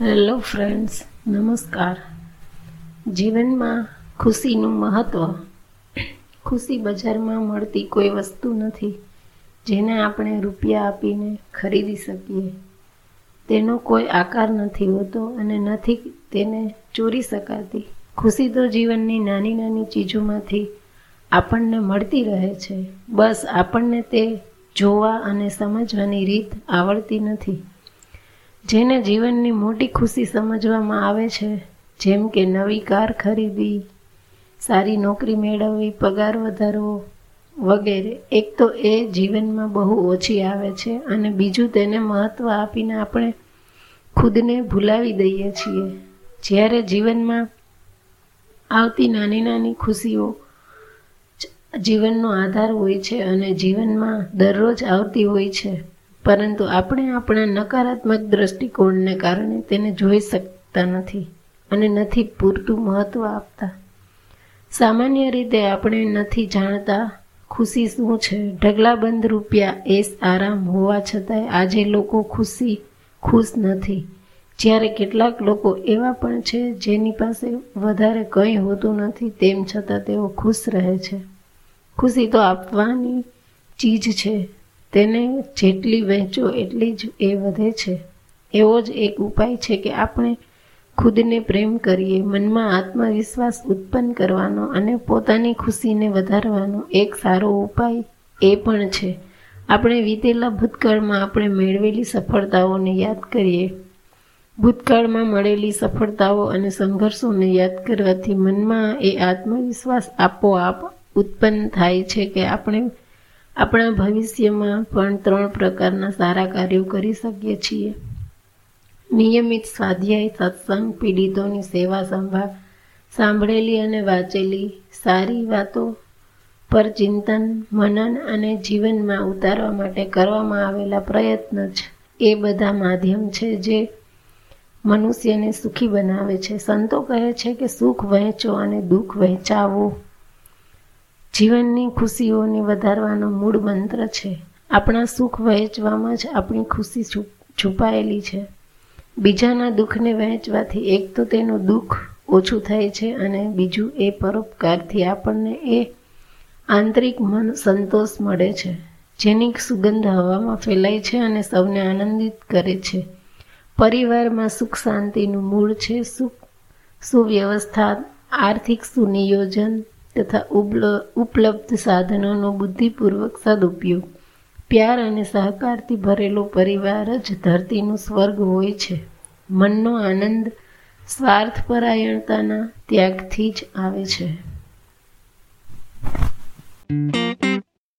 Hello friends નમસ્કાર જીવનમાં ખુશીનું મહત્ત્વ ખુશી બજારમાં મળતી કોઈ વસ્તુ નથી જેને આપણે રૂપિયા આપીને ખરીદી શકીએ. તેનો કોઈ આકાર નથી હોતો અને નથી તેને ચોરી શકાતી. ખુશી તો જીવનની નાની નાની ચીજોમાંથી આપણને મળતી રહે છે. બસ આપણને તે જોવા અને સમજવાની રીત આવડતી નથી. જેને જીવનની મોટી ખુશી સમજવામાં આવે છે, જેમ કે નવી કાર ખરીદી, સારી નોકરી મેળવવી, પગાર વધારવો વગેરે, એક તો એ જીવનમાં બહુ ઓછી આવે છે અને બીજું તેને મહત્ત્વ આપીને આપણે ખુદને ભૂલાવી દઈએ છીએ. જ્યારે જીવનમાં આવતી નાની નાની ખુશીઓ જીવનનો આધાર હોય છે અને જીવનમાં દરરોજ આવતી હોય છે પરંતુ આપણે આપણા નકારાત્મક દ્રષ્ટિકોણને કારણે તેને જોઈ શકતા નથી અને નથી પૂરતું મહત્ત્વ આપતા. સામાન્ય રીતે આપણે નથી જાણતા ખુશી શું છે? ઢગલાબંધ રૂપિયા એસ આરામ હોવા છતાંય આજે લોકો ખુશી ખુશ નથી. જ્યારે કેટલાક લોકો એવા પણ છે જેની પાસે વધારે કંઈ હોતું નથી, તેમ છતાં તેઓ ખુશ રહે છે. ખુશી તો આપવાની ચીજ છે. તેને જેટલી વહેંચો એટલી જ એ વધે છે. એવો જ એક ઉપાય છે કે આપણે ખુદને પ્રેમ કરીએ, મનમાં આત્મવિશ્વાસ ઉત્પન્ન કરવાનો અને પોતાની ખુશીને વધારવાનો એક સારો ઉપાય એ પણ છે. આપણે વીતેલા ભૂતકાળમાં આપણે મેળવેલી સફળતાઓને યાદ કરીએ. ભૂતકાળમાં મળેલી સફળતાઓ અને સંઘર્ષોને યાદ કરવાથી મનમાં એ આત્મવિશ્વાસ આપોઆપ ઉત્પન્ન થાય છે કે આપણે આપણા ભવિષ્યમાં પણ ત્રણ પ્રકારના સારા કાર્યો કરી શકીએ છીએ. નિયમિત સ્વાધ્યાય, સત્સંગ, પીડિતોની સેવા સંભાળ, સાંભળેલી અને વાંચેલી સારી વાતો પર ચિંતન, મનન અને જીવનમાં ઉતારવા માટે કરવામાં આવેલા પ્રયત્ન જ એ બધા માધ્યમ છે જે મનુષ્યને સુખી બનાવે છે. સંતો કહે છે કે, સુખ વહેંચો અને દુઃખ વહેંચાવો. જીવનની ખુશીઓને વધારવાનો મૂળ મંત્ર છે. આપણા સુખ વહેંચવામાં જ આપણી ખુશી છુપાયેલી છે. બીજાના દુઃખને વહેંચવાથી એક તો તેનું દુઃખ ઓછું થાય છે અને બીજું એ પરોપકારથી આપણને એ આંતરિક મન સંતોષ મળે છે, જેની સુગંધ હવામાં ફેલાય છે અને સૌને આનંદિત કરે છે. પરિવારમાં સુખ શાંતિનું મૂળ છે. સુખ, સુવ્યવસ્થા, આર્થિક સુનિયોજન તથા ઉપલબ્ધ સાધનોનો બુદ્ધિપૂર્વક સદુપયોગ. પ્યાર અને સહકારથી ભરેલો પરિવાર જ ધરતીનું સ્વર્ગ હોય છે. મનનો આનંદ સ્વાર્થપરાયણતાના ત્યાગથી જ આવે છે.